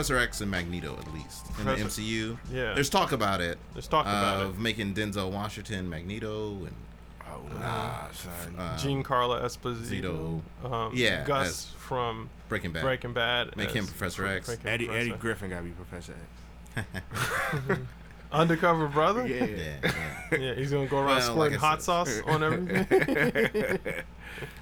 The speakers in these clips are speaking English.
Professor X and Magneto at least in the MCU. Yeah. There's talk about it. There's talk about of making Denzel Washington Magneto and oh nah, uh, Giancarlo Esposito. Zito. Um, Yeah, Gus as- from Breaking Bad. Breaking Bad. Make him Professor X. Breaking Eddie Professor. Eddie Griffin gotta be Professor X. Undercover brother. Yeah. Yeah, yeah. Yeah, he's gonna go around Well, squirting like hot sauce on everything.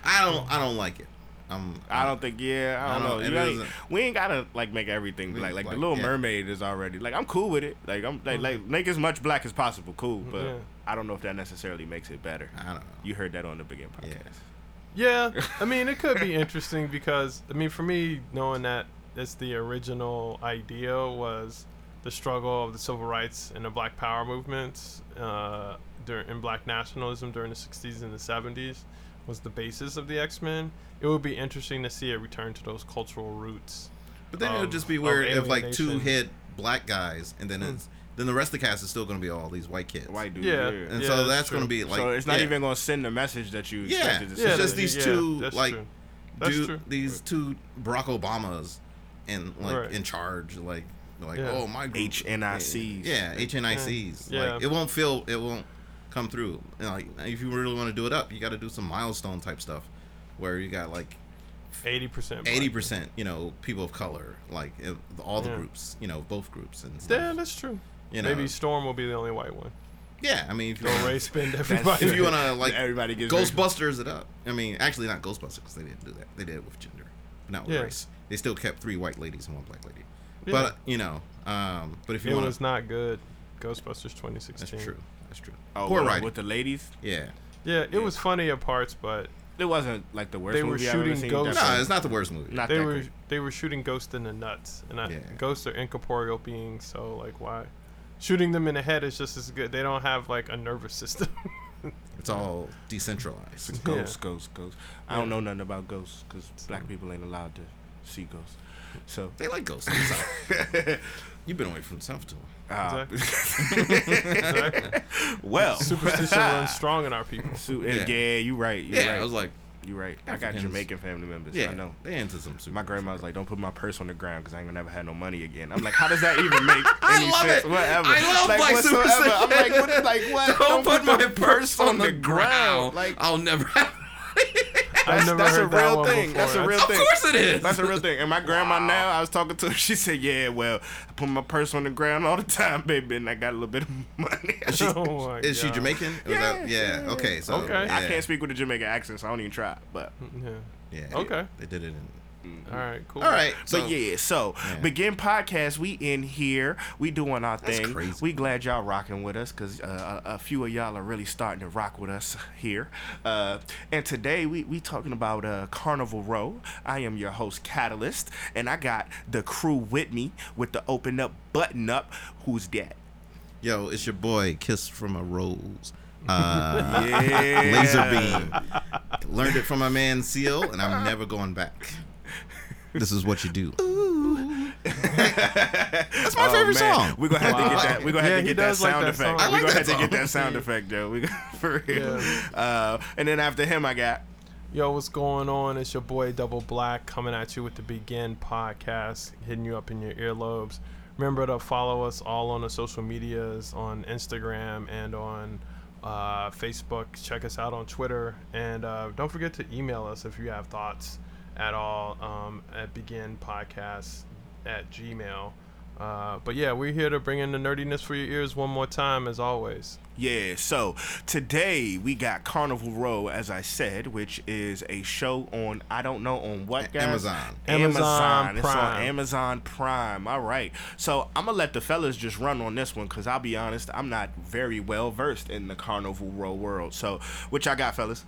I don't. I don't like it. I'm. I don't think. Yeah, I don't, I know. don't- You it ain't- we ain't gotta like make everything black. Like, like, the Little yeah. Mermaid is already like I'm cool with it. Like I'm like, like make as much black as possible. Cool, but Yeah. I don't know if that necessarily makes it better. I don't know. You heard that on the Begin Yeah. podcast. yeah, I mean it could be interesting because I mean for me knowing that it's the original idea was the struggle of the civil rights and the Black Power movements uh, during in Black nationalism during the '60s and the '70s was the basis of the X Men. It would be interesting to see it return to those cultural roots. But then it would just be weird if like two hit black guys, and then hmm. it's then the rest of the cast is still going to be all these white kids. White dudes. Yeah. Yeah. And Yeah, so that's that's going to be like. so it's not yeah. even gonna send the message that you Yeah. expected to Yeah, send. just these yeah, two, that's like, true. That's dude, true. these two Barack Obamas, and like Right. in charge, like like Yeah. oh my group. HNICs. Yeah, HNICs. Yeah. Like it won't feel it won't come through. And, like if you really want to do it up, you got to do some milestone type stuff, where you got like Eighty percent. eighty percent, you know, people of color, like all the Yeah. groups, you know, both groups and stuff. Yeah, that's true. you know, Maybe Storm will be the only white one. yeah. I mean, if you wanna, race spin everybody. if you want to like Everybody gets Ghostbusters it up. I mean, actually not Ghostbusters because they didn't do that. They did it with gender, not with Yeah. race. They still kept three white ladies and one black lady. Yeah. But you know, um, but if you want, it want, was not good. Ghostbusters 2016. that's true. That's true. Oh, Poor with- writing. with the ladies. Yeah. Yeah, it was funny at parts, but It wasn't like the worst They were movie I've ever shooting seen. ghosts. No, Definitely it's not the worst movie. Not they that were great. they were shooting ghosts in the nuts, and I, Yeah. ghosts are incorporeal beings. So like, why shooting them in the head is just as good? They don't have like a nervous system. It's all decentralized. Ghosts, ghosts, ghosts. I don't know nothing about ghosts because black people ain't allowed to see ghosts. So, They like ghosts. in the South. You've been away from the South too. uh, Exactly. well, Superstition runs strong in our people. Su- Yeah. yeah. you right. You Yeah, right. I was like, you're right. I got Jamaican family members. yeah, I know. they into some super. My grandma was like, "Don't put my purse on the ground because I ain't gonna never have no money again." I'm like, "How does that even make I any love sense? it. Whatever. I love like black whatsoever. I'm like, superstition. what? Like what? Don't, put my purse on the ground. Like I'll never have. I've that's, never that's heard a that real one thing. before. That's a real of thing. Of course it is. That's a real thing. And my grandma now, I was talking to her. She said, "Yeah, well, I put my purse on the ground all the time, baby, and I got a little bit of money." Is she, Oh my is she Jamaican? Or is that- Yeah, yeah. Okay. So Okay. yeah. I can't speak with a Jamaican accent, so I don't even try. But Yeah. Yeah. Okay. They did it in. All right. Cool. All right. But So, yeah, so Yeah. begin podcast. We in here. We doing our That's thing. crazy. We glad y'all rocking with us because uh, a, a few of y'all are really starting to rock with us here. Uh, and today we we talking about uh, Carnival Row. I am your host Catalyst, and I got the crew with me with the open up button up. Who's that? Yo, it's your boy, Kiss from a Rose. Uh, Yeah, laser beam. Learned it from my man Seal, and I'm never going back. This is what you do. That's my Oh, favorite man. song. We're gonna have to get that. We're gonna Yeah, have he to get that does like sound that effect. song. I We're like gonna that have to get song. that sound effect, Joe. We for real. Yeah. Uh, and then after him, I got Yo, what's going on? It's your boy Double Black coming at you with the Begin podcast, hitting you up in your earlobes. Remember to follow us all on the social medias on Instagram and on uh, Facebook. Check us out on Twitter. And uh, don't forget to email us if you have thoughts at all um, at Begin Podcast at Gmail. Uh, but yeah, we're here to bring in the nerdiness for your ears one more time, as always. Yeah, so today we got Carnival Row, as I said, which is a show on I don't know on what guys? Amazon. Amazon It's on Prime. Amazon Prime. All right. So I'm gonna let the fellas just run on this one because I'll be honest, I'm not very well versed in the Carnival Row world. So what y'all got, fellas?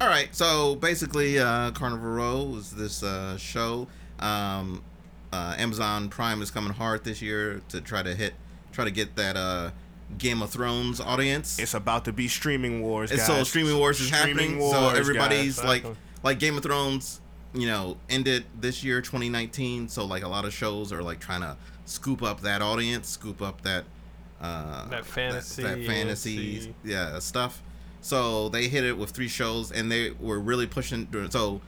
All right, so basically, uh, Carnival Row is this uh, show. Um, uh, Amazon Prime is coming hard this year to try to hit, try to get that uh, Game of Thrones audience. It's about to be streaming wars. And so streaming wars is Streaming happening. wars, so guys. everybody's like, like Game of Thrones, you know, ended this year, 2019. So like a lot of shows are like trying to scoop up that audience, scoop up that uh, That fantasy, that, fantasy, AMC. yeah, stuff. So they hit it with three shows, and they were really pushing. So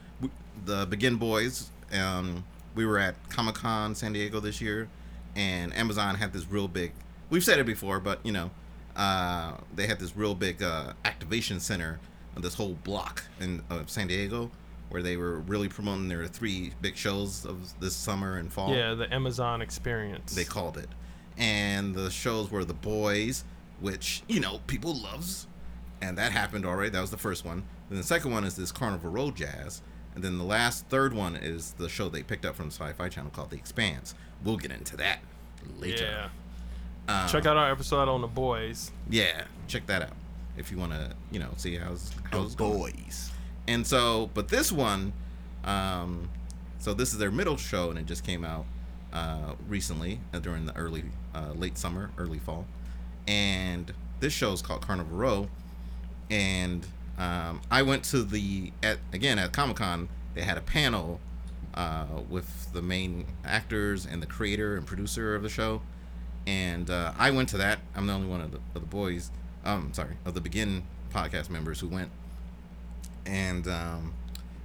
the Begin Boys, um, we were at Comic Con San Diego this year, and Amazon had this real big. We've said it before, but you know, uh, they had this real big uh, activation center, this whole block in of San Diego, where they were really promoting their three big shows of this summer and fall Yeah, the Amazon experience. they called it. And the shows were The Boys, which, you know, people loves. And that happened already. That was the first one. Then the second one is this Carnival Row Jazz. And then the last third one is the show they picked up from the Sci-Fi Channel called The Expanse. We'll get into that later. Yeah. Um, Check out our episode on the boys. Yeah, check that out if you want to, you know, see how's how's The going. boys. And so, but this one, um, so this is their middle show, and it just came out uh, recently uh, during the early, uh, late summer, early fall. And this show is called Carnival Row. And um, I went to the at again at Comic Con. They had a panel uh, with the main actors and the creator and producer of the show. And uh, I went to that. I'm the only one of the, of the boys. Um, sorry, of the Begin podcast members who went and um,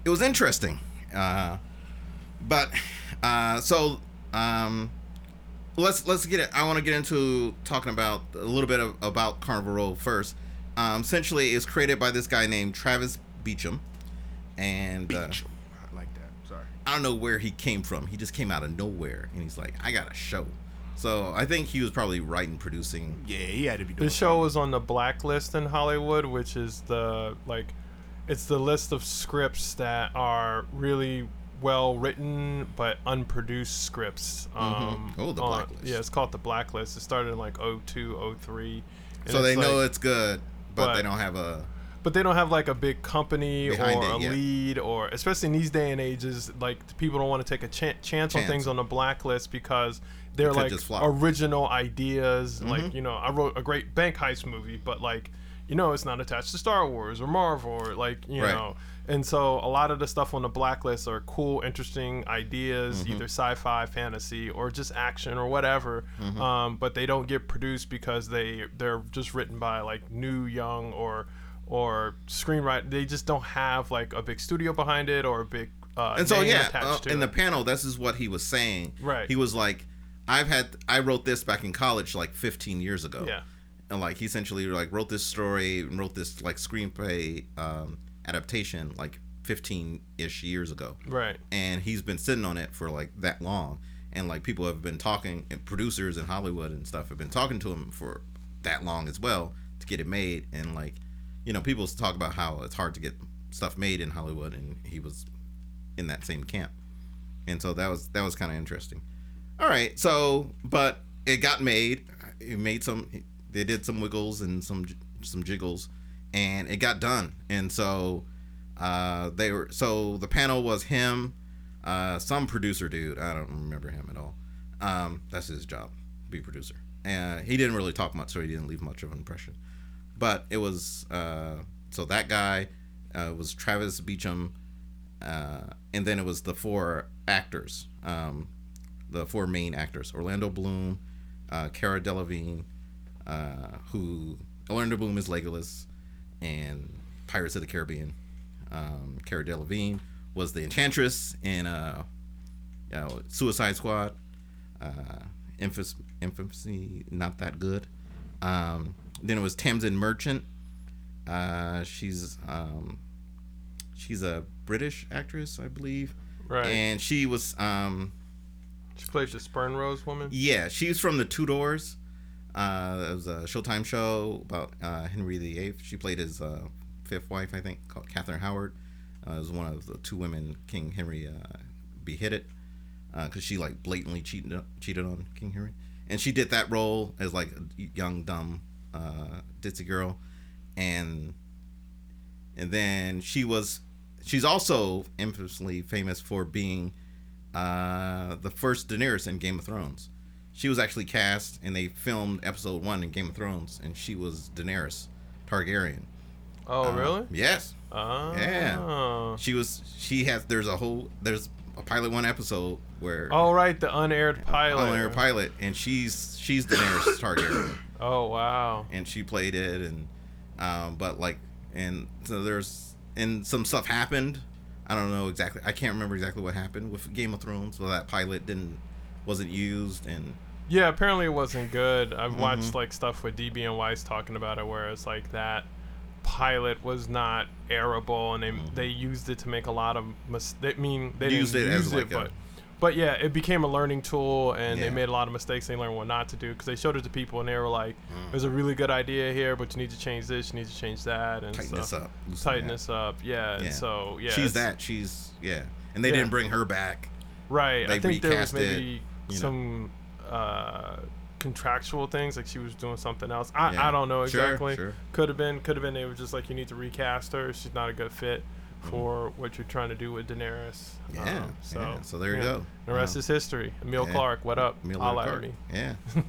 it was interesting. Uh, but uh, so um, let's let's get it. I want to get into talking about a little bit of, about Carnival Row first. Um, essentially, it's created by this guy named Travis Beacham, and uh, I like that. Sorry. I don't know where he came from. He just came out of nowhere, and he's like, "I got a show." So I think he was probably writing, producing. Yeah, he had to be doing. This show was on the blacklist in Hollywood, which is the like, it's the list of scripts that are really well written but unproduced scripts. Um, Oh, the on- blacklist. Yeah, it's called the blacklist. It started in like 02, 03. So they it's know it's good, but, but- they don't have a. but they don't have like a big company or it, a yeah. lead or especially in these day and ages like people don't want to take a chan chance on things on the blacklist because they're like. Mm-hmm. original ideas like you know i wrote a great bank heist movie but like you know it's not attached to star wars or marvel or like you Right. know and so a lot of the stuff on the blacklist are cool interesting ideas Mm-hmm. either sci-fi fantasy or just action or whatever Mm-hmm. um, but they don't get produced because they they're just written by like new young or or screenwriter they just don't have like a big studio behind it or a big uh, and so yeah attached uh, in the panel this is what he was saying Right. he was like i've had i wrote this back in college like 15 years ago. Yeah. and like he essentially like wrote this story and wrote this like screenplay um adaptation like 15-ish years ago. Right. And he's been sitting on it for like that long. And like people have been talking and producers in hollywood and stuff have been talking to him for that long as well to get it made. And like you know people talk about how it's hard to get stuff made in hollywood and he was in that same camp. And so that was that was kind of interesting all right so but it got made. It made some they did some wiggles and some some jiggles and it got done. And so uh they were so the panel was him uh some producer dude. I don't remember him at all. Um that's his job be producer. And he didn't really talk much so he didn't leave much of an impression. But it was uh so that guy uh, was travis beacham uh, and then it was the four actors, um, the four main actors: Orlando Bloom, uh, Cara Delevingne, uh, who Orlando Bloom is Legolas, and Pirates of the Caribbean. Um, Cara Delevingne was the Enchantress in uh, you know, Suicide Squad. Uh, Infamous, infamously not that good. Um, then it was Tamzin Merchant. Uh, she's um, she's a British actress, I believe. Right. And she was um She plays the Spurnrose woman. Yeah, she's from the Tudors. Uh, it was a Showtime show about uh, Henry VIII. She played his uh, fifth wife, I think, called Catherine Howard. Uh, it was one of the two women King Henry uh, beheaded because she like blatantly cheated cheated on King Henry, and she did that role as like a young dumb uh, ditzy girl, and and then she was she's also infamously famous for being uh, the first Daenerys in Game of Thrones. She was actually cast, and they filmed episode one in Game of Thrones, and she was Daenerys Targaryen. Oh, Uh, really? Yes, Oh. Yeah. she was. She has. There's a whole. There's a pilot one episode where Oh, right, the unaired pilot. her pilot, and she's she's Daenerys Targaryen, Oh, wow. and she played it, and um, but like, and so there's and some stuff happened. I don't know exactly. I can't remember exactly what happened with Game of Thrones. So that pilot didn't wasn't used, and Yeah, apparently it wasn't good. I've Mm-hmm. watched like stuff with DB and Weiss talking about it, where it's like that pilot was not airable, and they Mm-hmm. they used it to make a lot of mistakes. I mean, they Used didn't it as use like it, a- but yeah, it became a learning tool, and Yeah. they made a lot of mistakes. They learned what not to do because they showed it to people, and they were like, Mm. "There's a really good idea here, but you need to change this, you need to change that, and tighten this up, tighten that. this up." Yeah, and so yeah, she's that. She's yeah, and they Yeah. didn't bring her back. Right. They I think there was it, maybe know. some uh, contractual things, like she was doing something else. I, Yeah. I don't know exactly. sure. Could have been. Could have been. They were just like, you need to recast her. She's not a good fit. For what you're trying to do with Daenerys. Yeah, Um, so yeah, so there you yeah. go. The rest Um, is history. Emil yeah. Clarke, what up? Emilia Holla Clarke. at me. Yeah.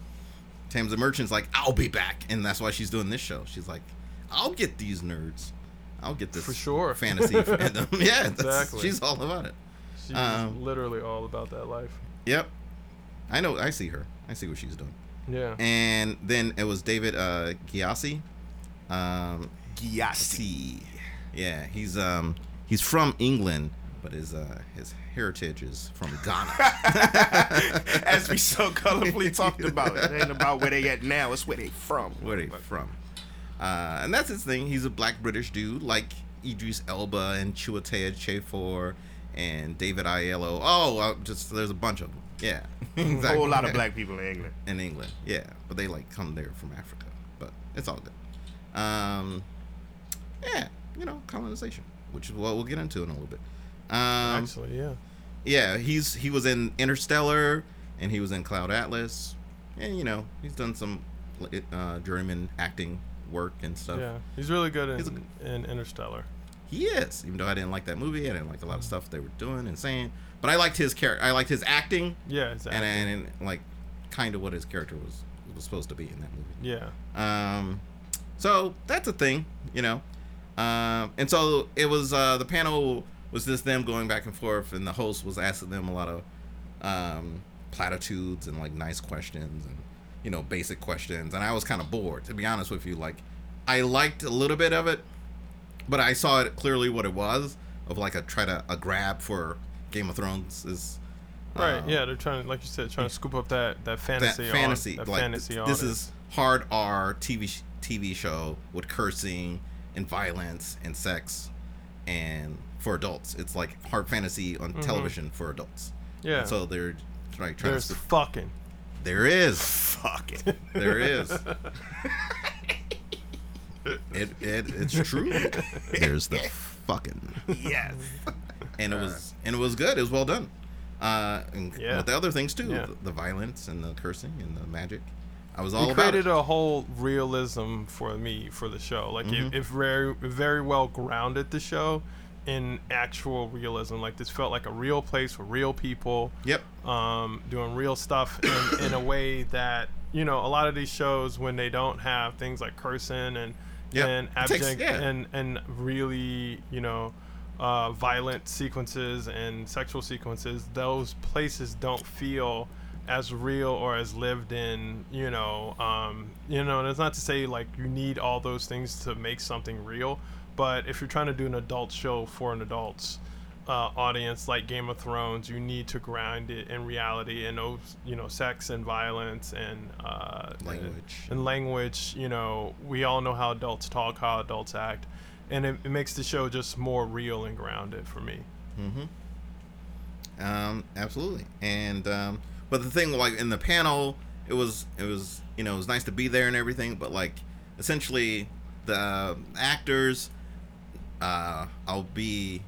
Tams the Merchant's like, I'll be back, and that's why she's doing this show. She's like, I'll get these nerds. I'll get this For sure. fantasy fandom. Yeah, Exactly. she's all about it. She's Um, literally all about that life. Yep. I know. I see her. I see what she's doing. Yeah. And then it was David uh, Gyasi. Um, Gyasi. Yeah, he's um he's from England, but his uh his heritage is from Ghana. As we so colorfully talked about, it ain't about where they at now. It's where they from. Where they from? Uh, and that's his thing. He's a black British dude, like Idris Elba and Chiwetel Ejiofor and David Oyelowo. Oh, uh, just there's a bunch of them. Yeah, A whole lot of black people in England. in England. Yeah, but they like come there from Africa. But it's all good. Um, yeah, you know, colonization, which is what we'll get into in a little bit. Um, Actually, yeah. yeah, he's he was in Interstellar and he was in Cloud Atlas, and you know he's done some uh, journeyman acting work and stuff. Yeah. He's really good He's in, in Interstellar. He is, even though I didn't like that movie, I didn't like a lot of stuff they were doing and saying, but I liked his character. I liked his acting Yeah, exactly. and, and and like kind of what his character was was supposed to be in that movie. yeah. Um, so that's a thing, you know. Um, and so it was uh, the panel was just them going back and forth, and the host was asking them a lot of um, platitudes and like nice questions and you know basic questions, and I was kind of bored to be honest with you. Like I liked a little bit of it, but I saw it clearly what it was of like a try to a grab for Game of Thrones is. Right. um, yeah, they're trying, to, like you said, trying to scoop up that that that fantasy. au- fantasy that like fantasy. th- this is hard R TV sh- TV show with cursing and violence and sex and for adults it's like hard fantasy on television for adults Mm-hmm. yeah. And so they're like trying there's to sp- fucking. there is fucking. there is it, it it's true there's the fucking yes. and it was and it was good it was well done uh and Yeah. with the other things too Yeah. the, the violence and the cursing and the magic I was all He created a whole realism for me for the show. Like Mm-hmm. it, it very very well grounded the show in actual realism. Like this felt like a real place with real people. Yep. um, doing real stuff in, in a way that you know a lot of these shows when they don't have things like cursing and Yeah. and It takes- abject yeah. and and really you know uh, violent sequences and sexual sequences those places don't feel as real or as lived in you know um, you know and it's not to say like you need all those things to make something real but if you're trying to do an adult show for an adults uh, audience like Game of Thrones, you need to ground it in reality and those, you know, sex and violence and uh, Language. And, language, you know, we all know how adults talk, how adults act, and it, it makes the show just more real and grounded for me. mm-hmm Um, absolutely. And um, but the thing like in the panel, it was it was you know it was nice to be there and everything, but like essentially the actors, uh, I'll be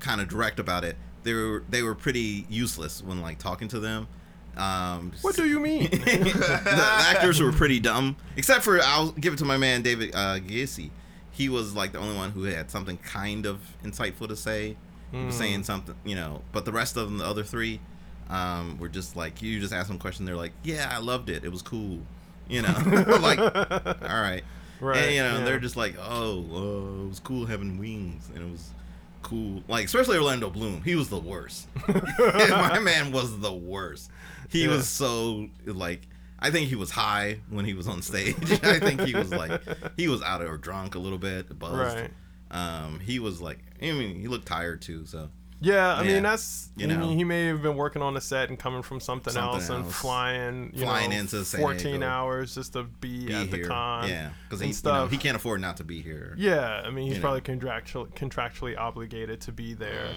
kind of direct about it. They were they were pretty useless when like talking to them. Um, What do you mean? the, the actors were pretty dumb, except for I'll give it to my man David uh, Gyasi. He was like the only one who had something kind of insightful to say. He was saying something, you know. But the rest of them, the other three, um, were just like you just ask them question. They're like, "Yeah, I loved it. It was cool," you know. like, all right, Right, And you know, yeah. they're just like, "Oh, uh, it was cool having wings, and it was." Cool, like especially Orlando Bloom. He was the worst. My man was the worst. He Yeah. was so like I think he was high when he was on stage. I think he was like he was out or drunk a little bit, buzzed. Right. Um, he was like I mean he looked tired too. So Yeah, I Yeah. mean that's You know. he may have been working on the set and coming from something, Something else, and else. flying, you Flying know, into San 14 Diego. hours just to be, be at the here, con. yeah, because he and you know, he can't afford not to be here. Yeah, I mean he's You probably contractually contractually obligated to be there.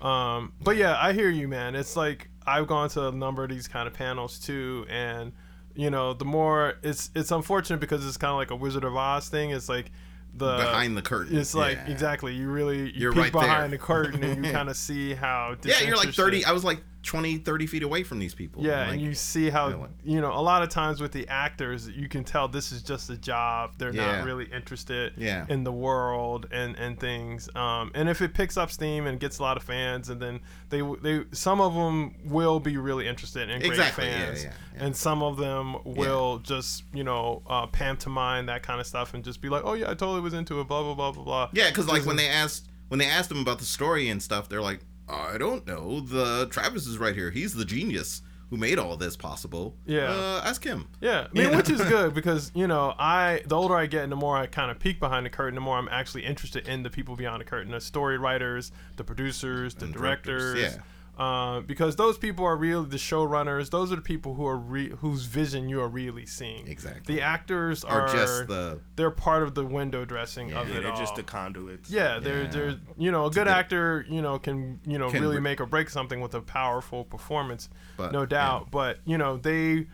Mm. Um, but yeah, I hear you, man. It's like I've gone to a number of these kind of panels too, and you know, the more it's it's unfortunate because it's kind of like a Wizard of Oz thing. It's like the Behind the curtain. It's like Yeah. exactly you really you You're peek right behind there. the curtain and you kind of see how Yeah, you're like 30. I was like 20, 30 feet away from these people. Yeah, Like, and you see how you know, like- you know a lot of times with the actors, you can tell this is just a job. They're Yeah. not really interested Yeah. in the world and and things. Um, and if it picks up steam and gets a lot of fans, and then they they some of them will be really interested and great Exactly, fans, yeah, yeah. and some of them will just you know uh, pantomime that kind of stuff and just be like, oh yeah, I totally was into it. Blah blah blah blah blah. Yeah, because like when they asked when they asked them about the story and stuff, they're like, I don't know. The Travis is right here. He's the genius who made all this possible. Yeah. uh, ask him. Yeah, I mean, Yeah. which is good because you know, I the older I get, and the more I kind of peek behind the curtain, the more I'm actually interested in the people beyond the curtain, the story writers, the producers, the directors. directors, Uh, because those people are really the showrunners. Those are the people who are re- whose vision you are really seeing. Exactly. The actors Or are just the they're part of the window dressing of Yeah, it they're all. just the conduits. Yeah, they're Yeah. they're you know a good actor you know can you know Can really re- make or break something with a powerful performance, But, no doubt. But you know they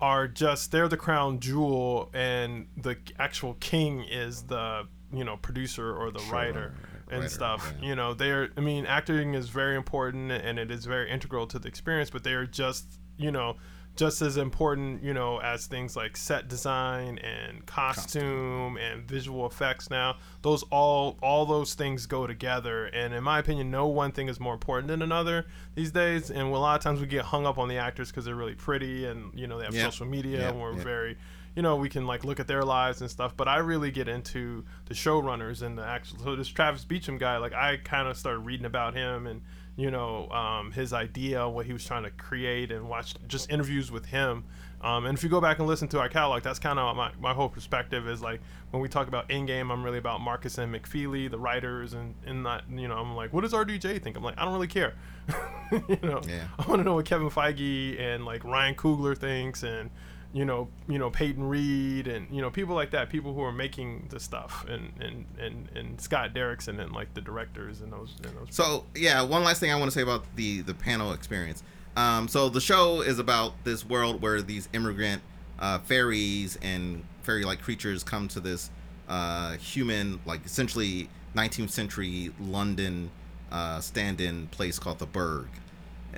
are just they're the crown jewel, and the actual king is the you know producer or the writer and writer, stuff. yeah. You know they're I mean acting is very important and it is very integral to the experience, but they are just you know just as important, you know, as things like set design and costume and visual effects now. Those all all those things go together and in my opinion no one thing is more important than another these days and a lot of times we get hung up on the actors cuz they're really pretty and you know they have Yeah. social media Yeah, and we're yeah. very you know, we can like look at their lives and stuff, but I really get into the showrunners and the actual. So this Travis Beacham guy, like I kind of started reading about him and you know um, his idea, what he was trying to create, and watch just interviews with him. Um, and if you go back and listen to our catalog, that's kind of my, my whole perspective is like when we talk about Endgame, I'm really about Markus and McFeely, the writers, and in that you know I'm like, what does RDJ think? I'm like, I don't really care. you know, Yeah. I want to know what Kevin Feige and like Ryan Coogler thinks and you know, you know Peyton Reed and you know people like that, people who are making the stuff, and and and, and Scott Derrickson and like the directors and those. And those So yeah, one last thing I want to say about the the panel experience. Um, so the show is about this world where these immigrant uh, fairies and fairy-like creatures come to this uh, human, like essentially 19th century London uh, stand-in place called the Burg.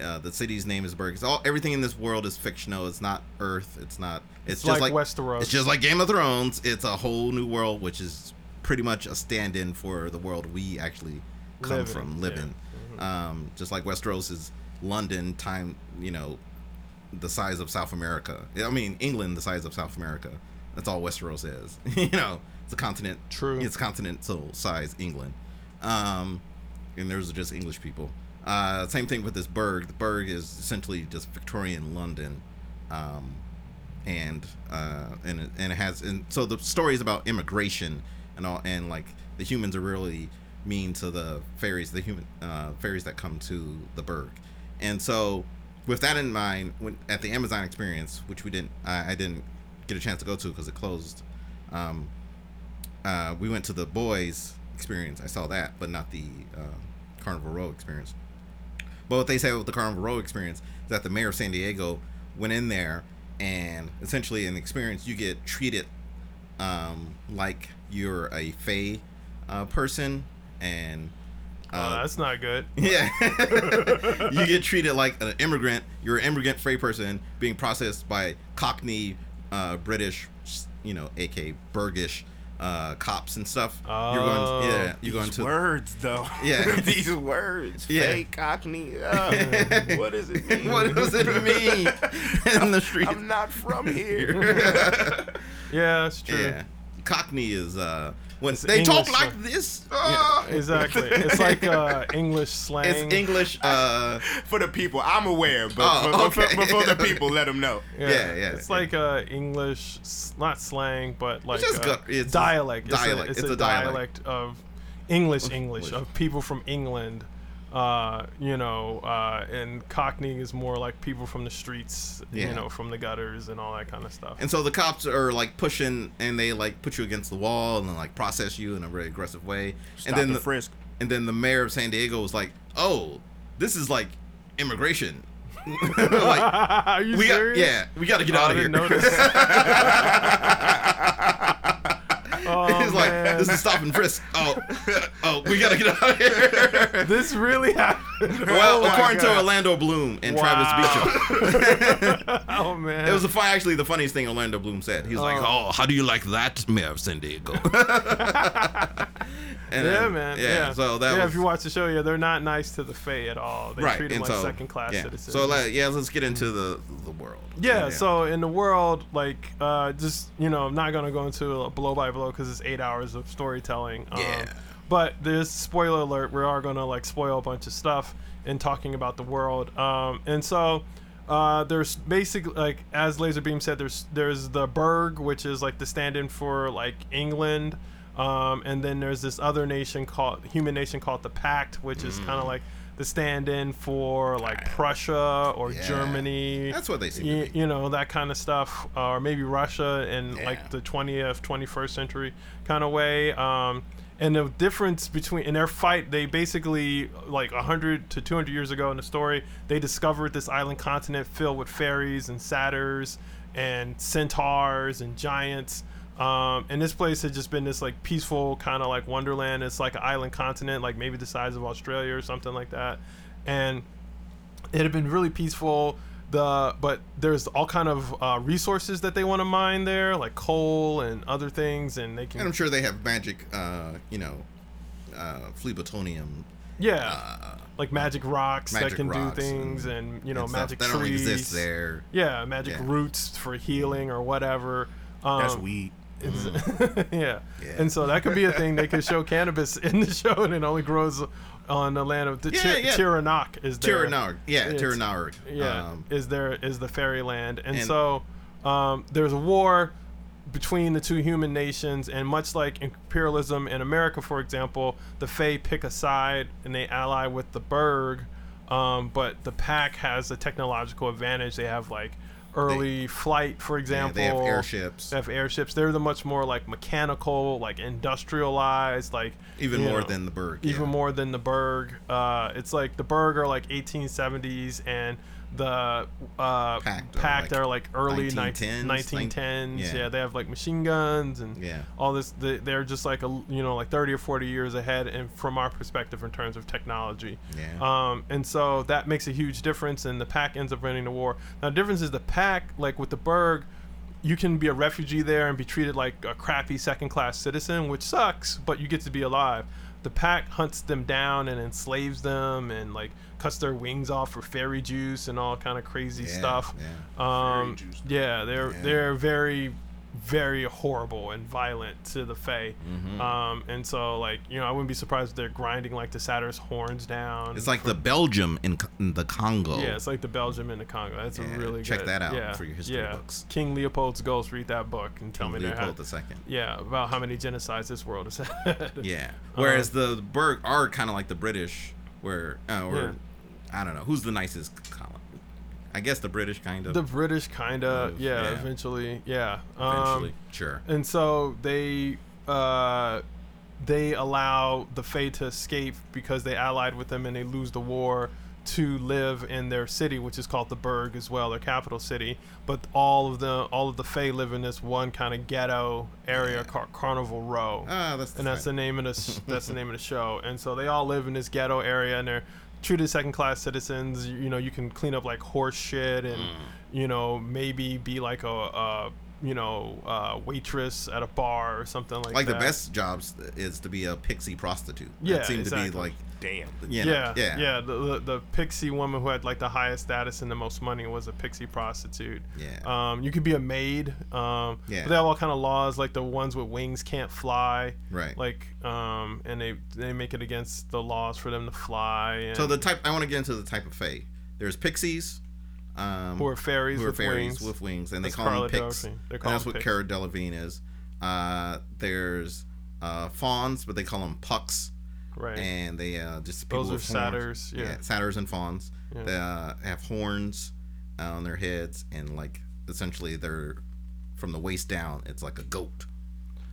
Uh, the city's name is Burg. It's all everything in this world is fictional. It's not Earth. It's not. It's, It's just like like, Westeros. It's just like Game of Thrones. It's a whole new world, which is pretty much a stand-in for the world we actually come from, yeah. live in. Um, just like Westeros is London time, you know, the size of South America. I mean, England, the size of South America. That's all Westeros is. you know, it's a continent. True. It's continental size England. Um, and there's just English people. Uh, same thing with this Berg. The Berg is essentially just Victorian London. Um, and uh, and it, and it has and so the story is about immigration and all and like the humans are really mean to the fairies the human uh, fairies that come to the Berg and so with that in mind when at the Amazon experience which we didn't I, I didn't get a chance to go to because it closed um, uh, we went to the boys experience I saw that but not the uh, Carnival Row experience but what they say with the Carnival Row experience is that the mayor of San Diego went in there, and essentially in the experience, you get treated um, like you're a Fae uh, person, and Oh, uh, that's not good. yeah, you get treated like an immigrant. You're an immigrant Fae person being processed by Cockney uh, British, you know, aka Burgish uh, cops and stuff. You're Oh. going, yeah, you're going to words though. Yeah. These words. Yeah. Fake cockney. uh, what does it mean? what does it mean in the street? I'm not from here. Yeah, that's true. Yeah, Cockney is uh when It's they English talk like slang. this. Yeah, ah. exactly. It's like uh, English slang. It's English. Uh, for the people, I'm aware, but, Oh, but, but for, okay. but for the people, let them know. Yeah, Yeah, yeah, It's yeah. like uh, English, not slang, but like it's just uh, it's dialect. dialect. It's, a, It's it's a a dialect. dialect of English, English English. of people from England. Uh, you know, uh, and Cockney is more like people from the streets. Yeah. You know, from the gutters and all that kind of stuff. and so the cops are like pushing, and they like put you against the wall, and then like process you in a very aggressive way. Stop and then the the, frisk. and then the mayor of San Diego was like, "Oh, this is like immigration." like, Are you we got, serious? yeah, we got to get Oh, out I of here. oh, He's like, man. "This is stop and frisk." Oh, oh, we got to get out of here. this really happened. well, Oh according to Orlando Bloom and Travis Wow. Beacham. oh man, It was the fun, actually the funniest thing Orlando Bloom said. He's was like, Oh. "Oh, how do you like that, Mayor of San Diego?" And yeah, then- man. Yeah, Yeah. so that yeah, was if you watch the show, yeah, they're not nice to the Fae at all. They right. treat them like so second class yeah. citizens. So like, yeah, let's get into the the world. yeah, so in the world, like, uh, just you know, I'm not gonna go into a blow by blow because it's eight hours of storytelling. Um, Yeah. But this spoiler alert. We are gonna like spoil a bunch of stuff in talking about the world. Um, and so. Uh, there's basically like as Laserbeam said, there's there's the Berg, which is like the stand-in for like England, um, and then there's this other nation called human nation called the Pact, which is kind of like the stand-in for like Prussia or Yeah. Germany. That's what they seem to you, be. you know that kind of stuff, or maybe Russia in Yeah. like the 20th, 21st century kind of way. Um, and the difference between in their fight, they basically like 100 to 200 years ago in the story, they discovered this island continent filled with fairies and satyrs and centaurs and giants. Um, and this place had just been this like peaceful kind of like wonderland. It's like an island continent, like maybe the size of Australia or something like that. And it had been really peaceful the but there's all kind of uh, resources that they want to mine there like coal and other things and they can and I'm sure they have magic, uh, you know, uh, phlebotomium. yeah Uh, like magic rocks that can rocks do things and, you know and magic that trees don't exist there. yeah magic Yeah. roots for healing or whatever um, That's weed. it's- yeah. Yeah. and so that could be a thing they could show cannabis in the show and it only grows on the land of the Yeah, Tir- yeah. Tiranac is there Tiranaur, yeah, It's- Tiranaur. yeah, Um, is there is the fairyland, and, and- so um, there's a war between the two human nations, and much like imperialism in America, for example, the Fae pick a side and they ally with the Berg, um, but the Pact has a technological advantage. They have like early flight, for yeah, example. they have airships. They have airships. They're the much more like mechanical, like industrialized, like even more know, than the Berg. even yeah. more than the Berg. Uh, it's like the Berg are like 1870s and the uh, Pact Pact, are are, like early 1910s, 1910s. yeah. yeah. they have like machine guns and Yeah. all this. They, they're just like a you know like 30 or 40 years ahead, and from our perspective in terms of technology. Yeah. Um, and so that makes a huge difference, and the Pact ends up winning the war. Now the difference is the Pact, like with the Berg, you can be a refugee there and be treated like a crappy second class citizen, which sucks, but you get to be alive. The Pact hunts them down and enslaves them and like cuts their wings off for fairy juice and all kind of crazy Yeah, stuff. yeah. Um, juice. yeah, they're Yeah. they're very very horrible and violent to the Fae. Mm-hmm. Um, and so like, you know, I wouldn't be surprised if they're grinding like the satyr's horns down. It's like the Belgium in, in the Congo. Yeah, it's like the Belgium in the Congo. That's Yeah, a really check good. that out yeah, for your history yeah. books. King Leopold's Ghost. Read that book and tell me there Leopold had- the second. Yeah, about how many genocides this world has had. Yeah. Whereas Uh-huh. the Berg are kind of like the British, where uh, or Yeah. I don't know who's the nicest colony. I guess the British kind of. The British kind of, Of, yeah, yeah. eventually, yeah. eventually, Um, sure. and so they uh, they allow the Fae to escape because they allied with them and they lose the war to live in their city, which is called the Burg as well, their capital city. But all of the all of the Fae live in this one kind of ghetto area called Carnival Row Ah, that's and that's the name of the that's the name of the show. And so they all live in this ghetto area, and they're treated second class citizens. You, you know, you can clean up like horse shit, and Mm. you know maybe be like a, a you know uh, waitress at a bar or something like, like that. the best jobs is to be a pixie prostitute. Yeah, that seemed to exactly. be like Damn. you know, yeah, yeah, yeah, The, the the pixie woman who had like the highest status and the most money was a pixie prostitute. Yeah. Um, you could be a maid. Um, Yeah. but They have all kind of laws, like the ones with wings can't fly. Right. Like, um, and they they make it against the laws for them to fly. And So the type I want to get into the type of fae. There's pixies, um, who are fairies who are with fairies wings. with wings, and That's they call Carla them pigs. And that's what. Cara Delevingne is. Uh, there's uh, fauns, but they call them pucks, right. and they uh, just people Those are satyrs, yeah. satyrs and fauns. Yeah. They uh, have horns on their heads, and like essentially they're from the waist down. It's like a goat.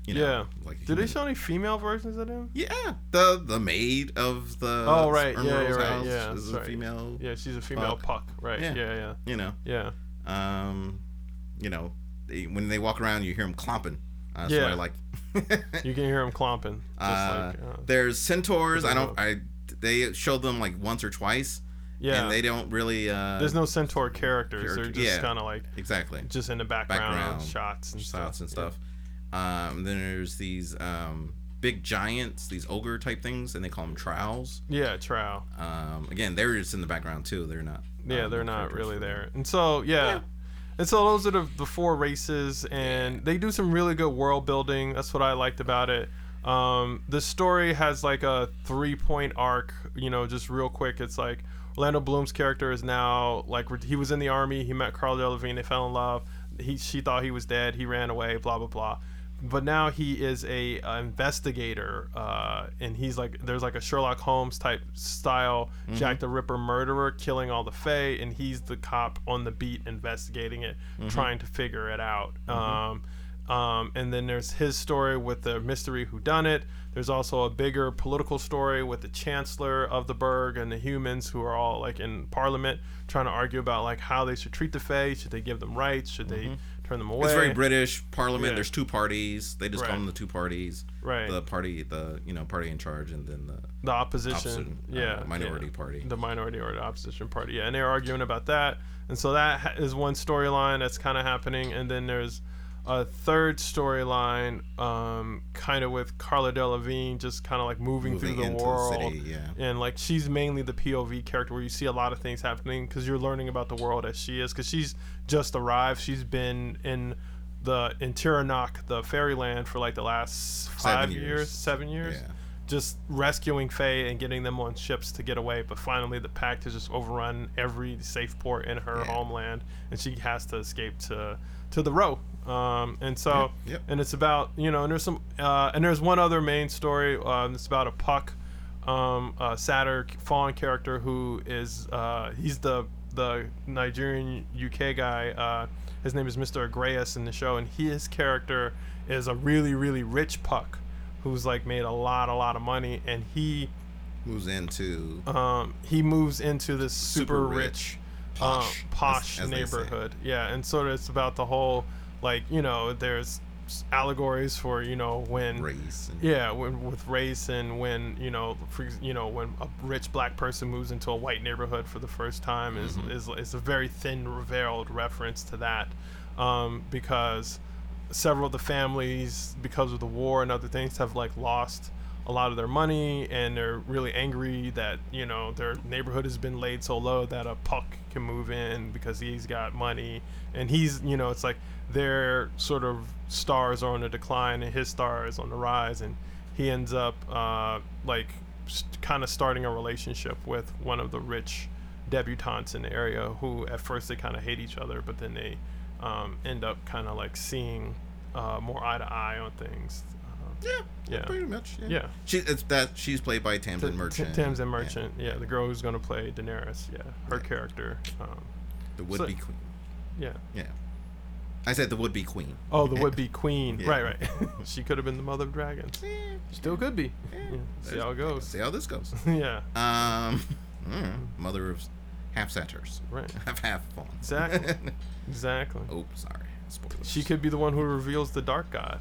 You know, yeah. Like Did they show any female versions of them? Yeah, the the maid of the Oh, right. Yeah, you're right. house Yeah, is a female. Yeah, she's a female Puck. puck. Right. Yeah. Yeah. Yeah. You know, Yeah. um, you know, they, when they walk around, you hear them clomping. Uh, Yeah. I like. You can hear them clomping. Just uh, like, uh, there's centaurs. I don't. I they showed them like once or twice, yeah. and they don't really. Uh, There's no centaur characters. character- They're just yeah. kind of like exactly just in the background, Background shots and shots stuff. and stuff. Um, then there's these um, big giants, these ogre type things, and they call them trowels. Yeah, yeah trow. Um, again, they're just in the background too. They're not. Yeah, um, they're not really there. And so, yeah. And so those are the, the four races, and they do some really good world building. That's what I liked about it. Um, the story has like a three point arc, you know, just real quick. It's like Orlando Bloom's character is now like he was in the army, he met Carl Delevingne, they fell in love. He she thought he was dead, he ran away, blah blah blah. But now he is a, a investigator, uh, and he's like there's like a Sherlock Holmes type style Jack the Ripper murderer killing all the Fae, and he's the cop on the beat investigating it, trying to figure it out. Um, um, and then there's his story with the mystery who done it. There's also a bigger political story with the chancellor of the Burg and the humans who are all like in parliament trying to argue about like how they should treat the Fae. Should they give them rights? Should they turn them away? It's very British Parliament. Yeah. There's two parties. They just call them the two parties. Right. The party, the you know party in charge, and then the the opposition, opposition, uh, yeah, minority yeah. party. the minority or the opposition party, yeah, and they're arguing about that, and so that is one storyline that's kind of happening, and then there's a third storyline, um, kind of with Carla Delevingne just kind of like moving, Moving through the into the world, city, yeah. and like she's mainly the POV character where you see a lot of things happening because you're learning about the world as she is, because she's just arrived, she's been in the in the fairyland, for like the last five years. years, seven years Yeah. just rescuing Fae and getting them on ships to get away. But finally, the Pact has just overrun every safe port in her Yeah. homeland, and she has to escape to to the row. Um, and so, Yep, yep. and it's about you know, and there's some, uh, and there's one other main story. Um, it's about a puck, um, a satyr faun character who is uh, he's the the Nigerian UK guy. Uh, his name is Mr. Agreus in the show, and his character is a really really rich puck who's like made a lot a lot of money, and he moves into um, he moves into this super, Super rich, rich, posh, posh, posh as- as neighborhood. Yeah, and sort of it's about the whole like you know there's allegories for you know when race. And, yeah when, with race and when you know for, you know when a rich black person moves into a white neighborhood for the first time is Mm-hmm. is, is a very thin veiled reference to that um, because several of the families because of the war and other things have like lost a lot of their money and they're really angry that you know their neighborhood has been laid so low that a puck can move in because he's got money and he's you know it's like their sort of stars are on the decline and his star is on the rise and he ends up uh, like st- kind of starting a relationship with one of the rich debutantes in the area who at first they kind of hate each other but then they um, end up kind of like seeing uh, more eye to eye on things uh, yeah, Yeah. pretty much. Yeah, Yeah. She it's that she's played by Tamzin T- Merchant. T- Tamzin Merchant, yeah. the girl who's gonna play Daenerys, yeah, her character, um, the would be queen. yeah. Yeah, I said the would be queen. Oh, the would-be queen, Yeah. right, right. she could have been the mother of dragons. Still could be. Yeah. See how it goes. See how this goes. yeah. Um, mother of half satyrs. Right. Half half fauns. Exactly. Exactly. oh, sorry. Spoilers. She could be the one who reveals the dark god.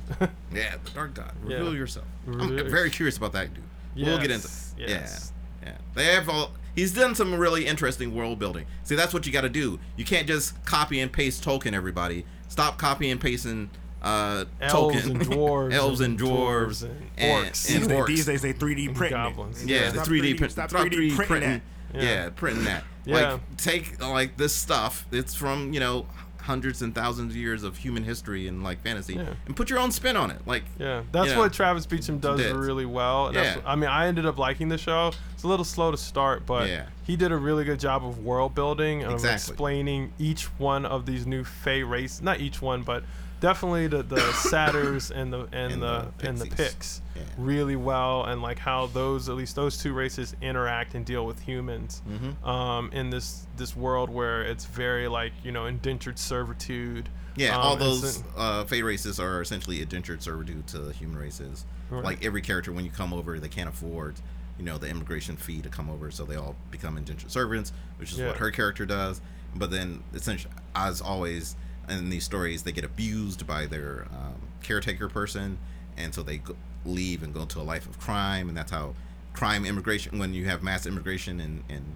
Yeah, the Dark God. Yeah. Reveal yourself. Reveal I'm very curious about that dude. We'll get into. Yes, Yeah, yes. yeah. They have all. He's done some really interesting world building. See, that's what you got to do. You can't just copy and paste Tolkien. Everybody, stop copying and pasting. Uh, Elves Tolkien. and dwarves elves and and dwarves, dwarves and and, orcs. and These, orcs. these days they 3D And printing goblins. it. Yeah, the Stop 3D, print, Stop stop 3D 3D printing printing. Yeah. Yeah. printing that. Yeah. Like take like this stuff. It's from you know hundreds and thousands of years of human history and like fantasy, Yeah. and put your own spin on it. Like Yeah, that's you know, what Travis Beacham does did. really well. and Yeah. what- I mean, I ended up liking the show. It's a little slow to start, but Yeah. he did a really good job of world building and of explaining each one of these new Fae race. Not each one, but definitely the the satyrs and the and, And the, the and the Pix Yeah. really well, and like how those at least those two races interact and deal with humans Mm-hmm. um, in this this world where it's very like you know indentured servitude. Yeah, um, all those uh, Fae races are essentially indentured servitude to human races. Right. Like every character, when you come over, they can't afford, you know, the immigration fee to come over, so they all become indentured servants, which is Yeah. what her character does. But then, essentially, as always in these stories, they get abused by their um, caretaker person, and so they go, leave and go to a life of crime, and that's how crime immigration. When you have mass immigration and and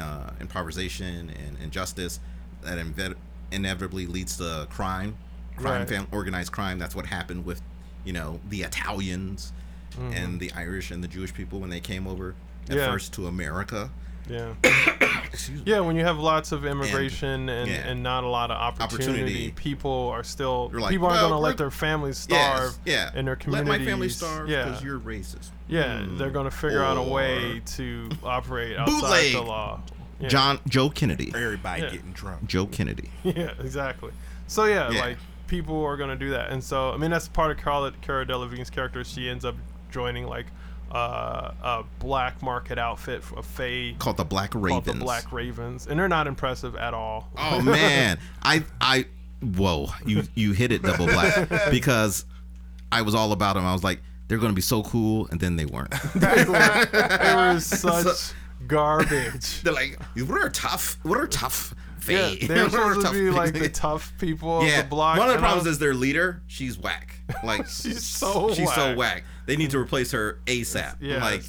uh, improvisation and injustice, that inve- inevitably leads to crime, crime, Right. fam- organized crime. That's what happened with, you know, the Italians and the Irish and the Jewish people when they came over at Mm-hmm. Yeah. first to America. Yeah. yeah, when you have lots of immigration and, yeah. and, not a lot of opportunity, Opportunity. people are still like, people aren't "Well, going to let their families Yes, starve yeah. in their communities. Let my family starve Yeah. because you're racist. yeah, Hmm. they're going to figure out a way to operate outside Bootleg. the law. Yeah. John Joe Kennedy. Everybody Yeah. getting drunk. Joe Kennedy. yeah, exactly. So yeah, Yeah. like people are going to do that. And so I mean that's part of Cara, Cara Delevingne's character. She ends up joining like uh, a black market outfit of Fae Called the Black Ravens. called the Black Ravens, and they're not impressive at all. Oh man, I I whoa, you you hit it double black because I was all about them. I was like, they're gonna be so cool, and then they weren't. they were, were such garbage. they're like, what are tough? What are tough? Yeah, they're supposed to be like the tough people Yeah, of the block. one of the problems is their leader. She's whack. Like She's so she's so whack. They need to replace her ASAP. Yes. Like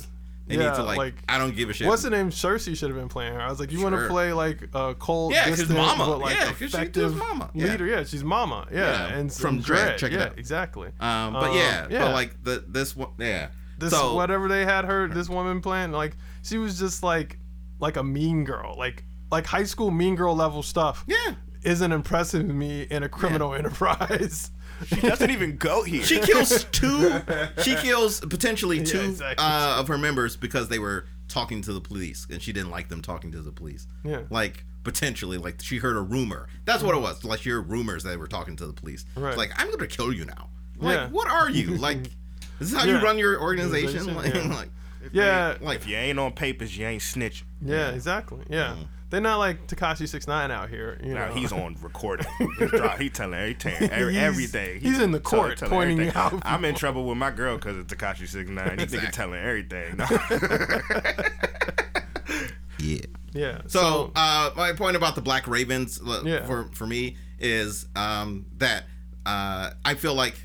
they Yeah, need to like, like, I don't give a shit. What's the name? Cersei should have been playing her. I was like, you want to play like a cold, Yeah, distant, Mama. but like Yeah, 'cause she does effective Mama. Yeah. leader. Yeah, she's Mama. Yeah, Yeah, and from and Dread. Check it yeah, out. exactly. Um, but Um, yeah, yeah. but like the this one, yeah. This so whatever they had her, this woman playing, like she was just like like a mean girl, like like high school mean girl level stuff. yeah, Isn't impressive to me in a criminal enterprise. She doesn't even go here. she kills two. She kills potentially two exactly. uh, of her members because they were talking to the police, and she didn't like them talking to the police. Yeah. like potentially, like she heard a rumor. That's what it was. Like she heard rumors that they were talking to the police. It's Right. like I'm gonna kill you now. Like Yeah. what are you? Like this is how you run your organization? Like, yeah. like yeah, like if you ain't on papers, you ain't snitching. yeah, exactly. Yeah, they're not like Tekashi Six Nine out here. You Now know, he's on recording. He's, drop- he telling everything, every, He's- everything. he's in the court telling pointing everything. out I'm in trouble with my girl because of Tekashi Six Nine. He nigga Exactly. telling everything. yeah. yeah. So, uh, my point about the Black Ravens uh, Yeah. for for me is um, that uh, I feel like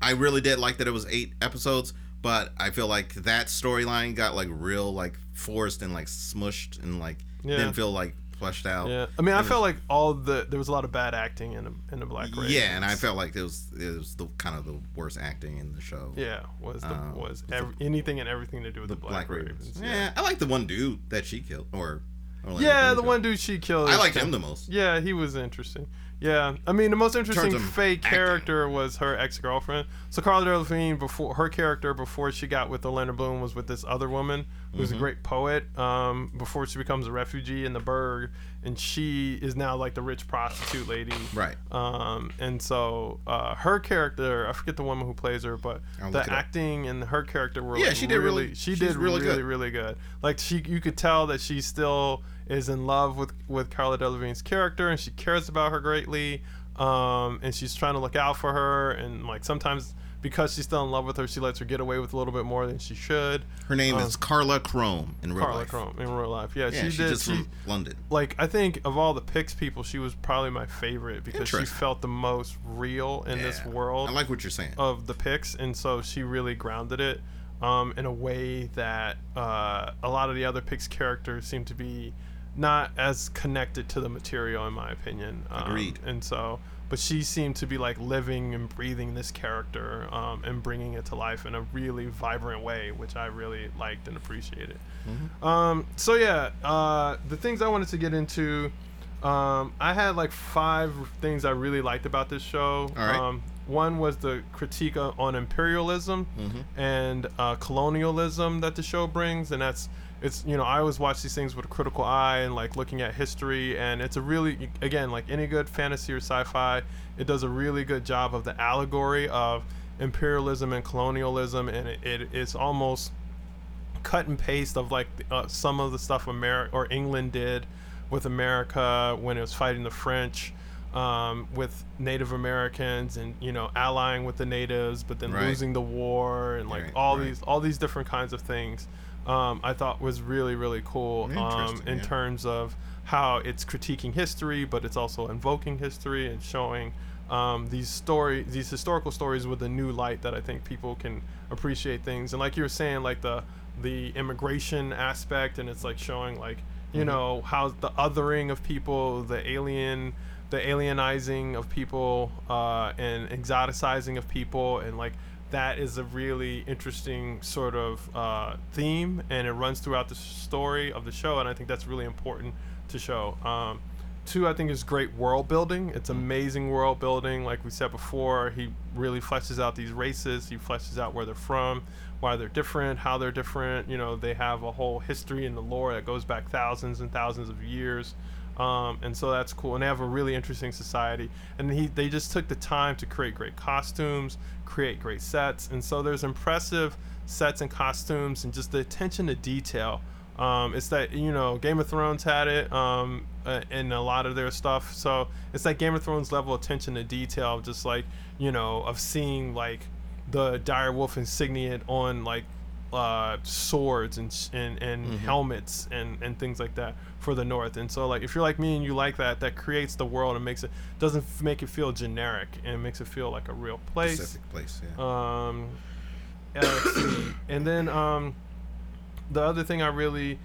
I really did like that it was eight episodes, but I feel like that storyline got like real like forced and like smushed and like Yeah. didn't feel like fleshed out. yeah, I mean, I felt like all the there was a lot of bad acting in the in the Black Ravens. Yeah, and I felt like it was it was the kind of the worst acting in the show. yeah was the Um, was every, anything and everything to do with the, Black, Ravens. Yeah. I like the one dude that she killed, or, or like Yeah, the the one dude she killed. I liked him the most. Yeah, he was interesting. Yeah, I mean the most interesting fake acting. character was her ex girlfriend. So Carla Delevingne before her character before she got with Orlando Bloom was with this other woman who's Mm-hmm. a great poet. Um, before she becomes a refugee in the Burgue, and she is now like the rich prostitute lady. Right. Um, and so uh, her character, I forget the woman who plays her, but I'll the acting and her character were Yeah, like, she did really- She did really really, good. really good. Like she, you could tell that she's still is in love with with Carla Delevingne's character, and she cares about her greatly. Um, and she's trying to look out for her, and like sometimes because she's still in love with her, she lets her get away with a little bit more than she should. Her name Um, is Karla Crome in real life. Carla life. Chrome in real life. Yeah, Yeah, she she's did. just she, from London. like I think of all the Pix people, she was probably my favorite because she felt the most real in this world I like what you're saying. of the Pix, and so she really grounded it um, in a way that uh, a lot of the other Pix characters seem to be not as connected to the material, in my opinion. Um, Agreed. And so, but she seemed to be like living and breathing this character um, and bringing it to life in a really vibrant way, which I really liked and appreciated. Um, so yeah, uh, the things I wanted to get into, um, I had like five things I really liked about this show. All right. Um, one was the critique on imperialism Mm-hmm. and uh, colonialism that the show brings, and that's it's you know I always watch these things with a critical eye and like looking at history, and it's a really again like any good fantasy or sci-fi, it does a really good job of the allegory of imperialism and colonialism, and it, it it's almost cut and paste of like uh, some of the stuff America or England did with America when it was fighting the French, um, with Native Americans and you know allying with the natives, but then Right. losing the war and like Right, all right. these all these different kinds of things. Um, I thought was really really cool um, in yeah. terms of how it's critiquing history, but it's also invoking history and showing um, these story these historical stories with a new light that I think people can appreciate things. And like you were saying, like the the immigration aspect, and it's like showing like you Mm-hmm. know how the othering of people, the alien, the alienizing of people, uh, and exoticizing of people, and like that is a really interesting sort of uh, theme, and it runs throughout the story of the show, and I think that's really important to show. Um, two, I think is great world building. It's amazing world building. Like we said before, he really fleshes out these races. He fleshes out where they're from, why they're different, how they're different. You know, they have a whole history in the lore that goes back thousands and thousands of years. Um, and so that's cool. And they have a really interesting society. And he, they just took the time to create great costumes, create great sets. And so there's impressive sets and costumes and just the attention to detail. Um, it's that you know Game of Thrones had it um, uh, in a lot of their stuff, so it's that Game of Thrones level attention to detail, just like you know of seeing like the dire wolf insignia on like uh, swords and sh- and, and helmets and, and things like that for the North. And so like if you're like me and you like that, that creates the world and makes it doesn't make it feel generic and makes it feel like a real place. Specific place, yeah. Um. And then um, the other thing I really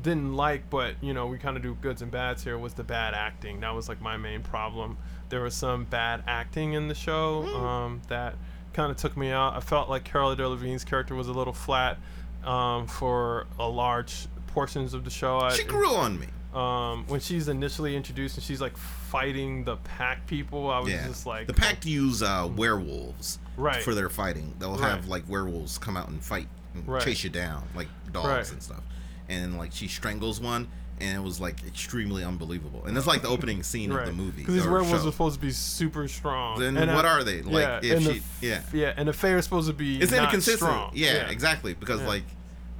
didn't like, but you know, we kind of do goods and bads here, was the bad acting. That was like my main problem. There was some bad acting in the show um, that kind of took me out. I felt like Carol Delevingne's character was a little flat um, for a large portions of the show. I- she grew on me. um, when she's initially introduced and she's like fighting the pack people. I was Yeah. just like, the pack use uh, werewolves Right. for their fighting. They'll Right. have like werewolves come out and fight and Right. chase you down like dogs and stuff. And like she strangles one, and it was like extremely unbelievable. And it's like the opening scene of the movie. Because these werewolves show. are supposed to be super strong. Then And, what are they? Like, yeah, if and the yeah. yeah, and the fae are supposed to be It's inconsistent. strong. Yeah, exactly. Because Yeah. like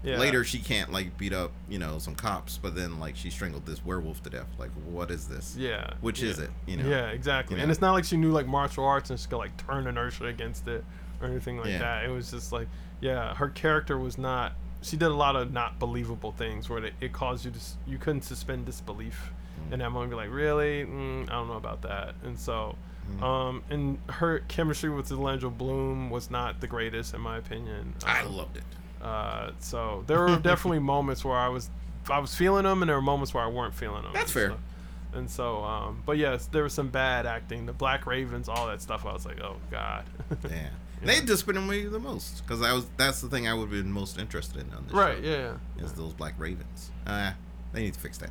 Yeah. later she can't like beat up you know some cops, but then like she strangled this werewolf to death. Like what is this? Yeah. Which yeah. is it? You know? Yeah, exactly. You And it's not like she knew like martial arts and she could like turn inertia against it or anything like Yeah. that. It was just like, yeah, her character was not. She did a lot of not believable things where it, it caused you to you couldn't suspend disbelief, Mm. and that moment be like, really, mm, I don't know about that. And so, Mm. um, and her chemistry with Delangelo Bloom was not the greatest in my opinion. I Um, loved it. uh, so there were definitely moments where I was I was feeling them, and there were moments where I weren't feeling them. That's and fair. so- And so, um, but yes, there was some bad acting. The Black Ravens, all that stuff. I was like, oh god. Yeah. They disappointed me the most because I was that's the thing I would have been most interested in on this right? show. Yeah. Is those black ravens? Uh, they need to fix that.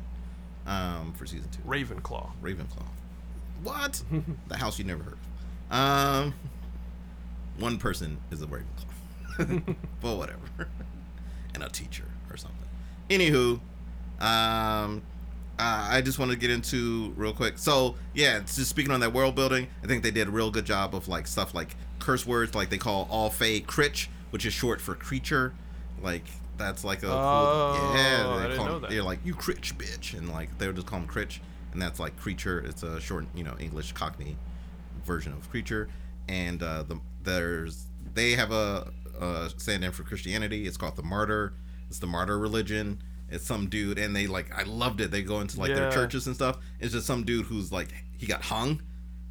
Um, for season two. Ravenclaw. Ravenclaw. What? the house you never heard of. Um, one person is a Ravenclaw, but whatever, and a teacher or something. Anywho, um, uh, I just want to get into real quick. So yeah, just speaking on that world building, I think they did a real good job of like stuff like curse words, like they call all fae critch, which is short for creature. Like that's like a Oh, cool, yeah. I They didn't call them- that. They're like you critch bitch, and like they would just call them critch, and that's like creature. It's a short, you know, English Cockney version of creature, and uh, the there's they have a, a stand in for Christianity. It's called the Martyr. It's the Martyr religion. It's some dude, and they like I loved it. They go into like their churches and stuff. It's just some dude who's like he got hung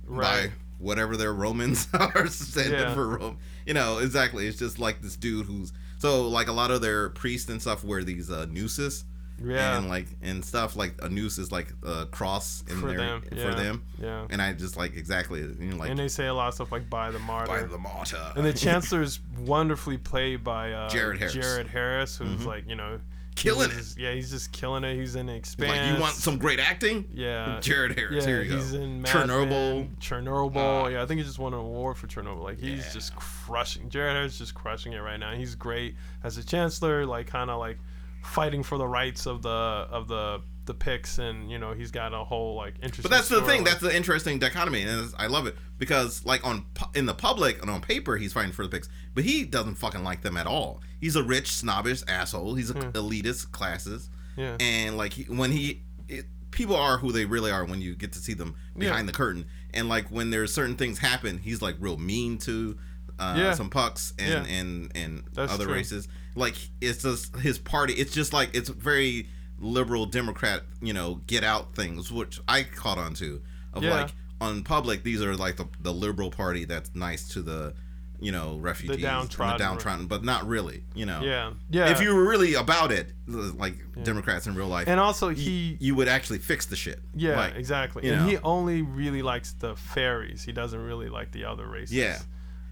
Right. by whatever their Romans are Yeah. for Rome. You know exactly. It's just like this dude who's so like a lot of their priests and stuff wear these uh, nooses. Yeah. And like and stuff like a noose is like a cross in For there them, for yeah, them. yeah. And I just like exactly you know like and they say a lot of stuff like by the martyr. by the martyr. and the chancellor's wonderfully played by uh, Jared Harris. Mm-hmm. Jared Harris, who's like you know Killing he's- Yeah, he's just killing it. He's in He's Expanse. like you want some great acting? Yeah, Jared Harris. Yeah, Here you he's go. in Mad Chernobyl. Men, Chernobyl. Uh, yeah, I think he just won an award for Chernobyl. Like he's Yeah. just crushing. Jared Harris just crushing it right now. He's great as a chancellor. Like kind of like fighting for the rights of the of the the Pix, and you know he's got a whole like interesting. But that's the thing. like- That's the interesting dichotomy, and I love it because, like, on in the public and on paper, he's fighting for the Pix, but he doesn't fucking like them at all. He's a rich, snobbish asshole. He's a elitist classes, Hmm. Yeah. and like he, when he, it, people are who they really are when you get to see them behind Yeah. the curtain, and like when there's certain things happen, he's like real mean to. Uh, Yeah. some pucks and Yeah. and and That's other true. races like it's just his party it's just like it's very liberal democrat you know get out things which i caught on to of Yeah. like on public these are like the, the liberal party that's nice to the you know refugees and downtrodden. the downtrodden but not really you know Yeah, yeah. if you were really about it like democrats in real life and also he you would actually fix the shit Yeah, Like, exactly. you and he only really likes the fairies. He doesn't really like the other races. Yeah.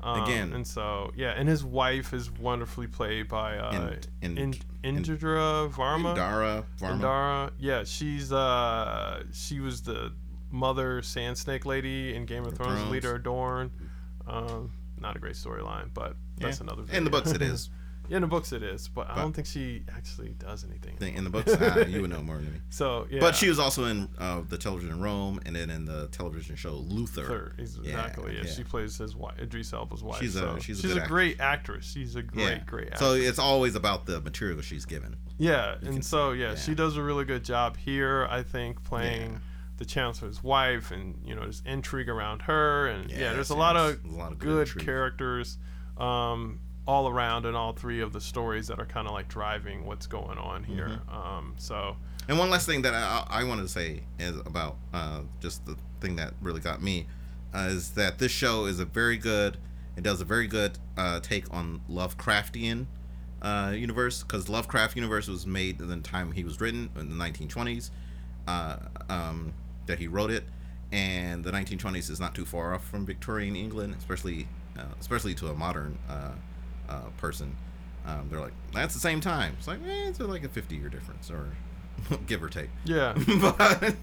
Um, Again. and so yeah, and his wife is wonderfully played by uh, In- in, in- Indira Varma. Dara Varma. Indara. Yeah, she's uh she was the mother sand snake lady in Game of Thrones, Thrones. Leader Adorn. Um, not a great storyline, but that's Yeah. another. in the books it is yeah, in the books it is, but, I don't think she actually does anything. in the books ah, you would know more than me So yeah, But she was also in uh, the television in Rome, and then in the television show Luther. Yeah, exactly. Yeah, yeah. she plays his wife, Idris Elba's wife. She's a- so she's a she's a great actress. She's a great, Yeah. great actress. So it's always about the material she's given. yeah, can and so yeah, yeah. she does a really good job here. I think playing Yeah. the chancellor's wife, and you know, there's intrigue around her, and yeah, Yes, there's a lot of a lot of good good characters. Um, all around in all three of the stories that are kind of like driving what's going on here. Mm-hmm. Um, so And one last thing that I, I wanted to say is about uh, just the thing that really got me uh, is that this show is a very good. It does a very good uh, take on Lovecraftian uh, universe because Lovecraft universe was made in the time he was written in the 1920s. Uh, um, that he wrote it, and the 1920s is not too far off from Victorian England, especially uh, especially to a modern uh, person. Um, they're like, that's the same time. It's like, eh, it's like a 50 year difference, or give or take. yeah, but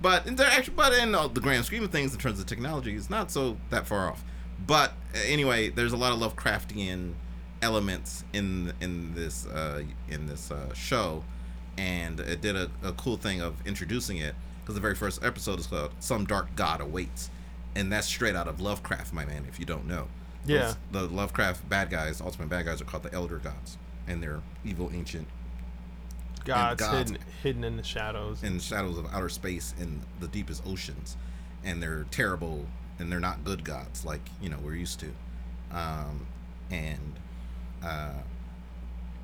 but in the actual, but in the grand scheme of things, in terms of technology, it's not so that far off. But uh, anyway, there's a lot of Lovecraftian elements in in this uh, in this uh, show, and it did a, a cool thing of introducing it because the very first episode is called "Some Dark God Awaits," and that's straight out of Lovecraft, my man. If you don't know, Yeah. The Lovecraft bad guys, ultimate bad guys, are called the Elder Gods, and they're evil, ancient, God's, gods. hidden hidden in the shadows. in the shadows of outer space in the deepest oceans and they're terrible and they're not good gods like you know we're used to um and uh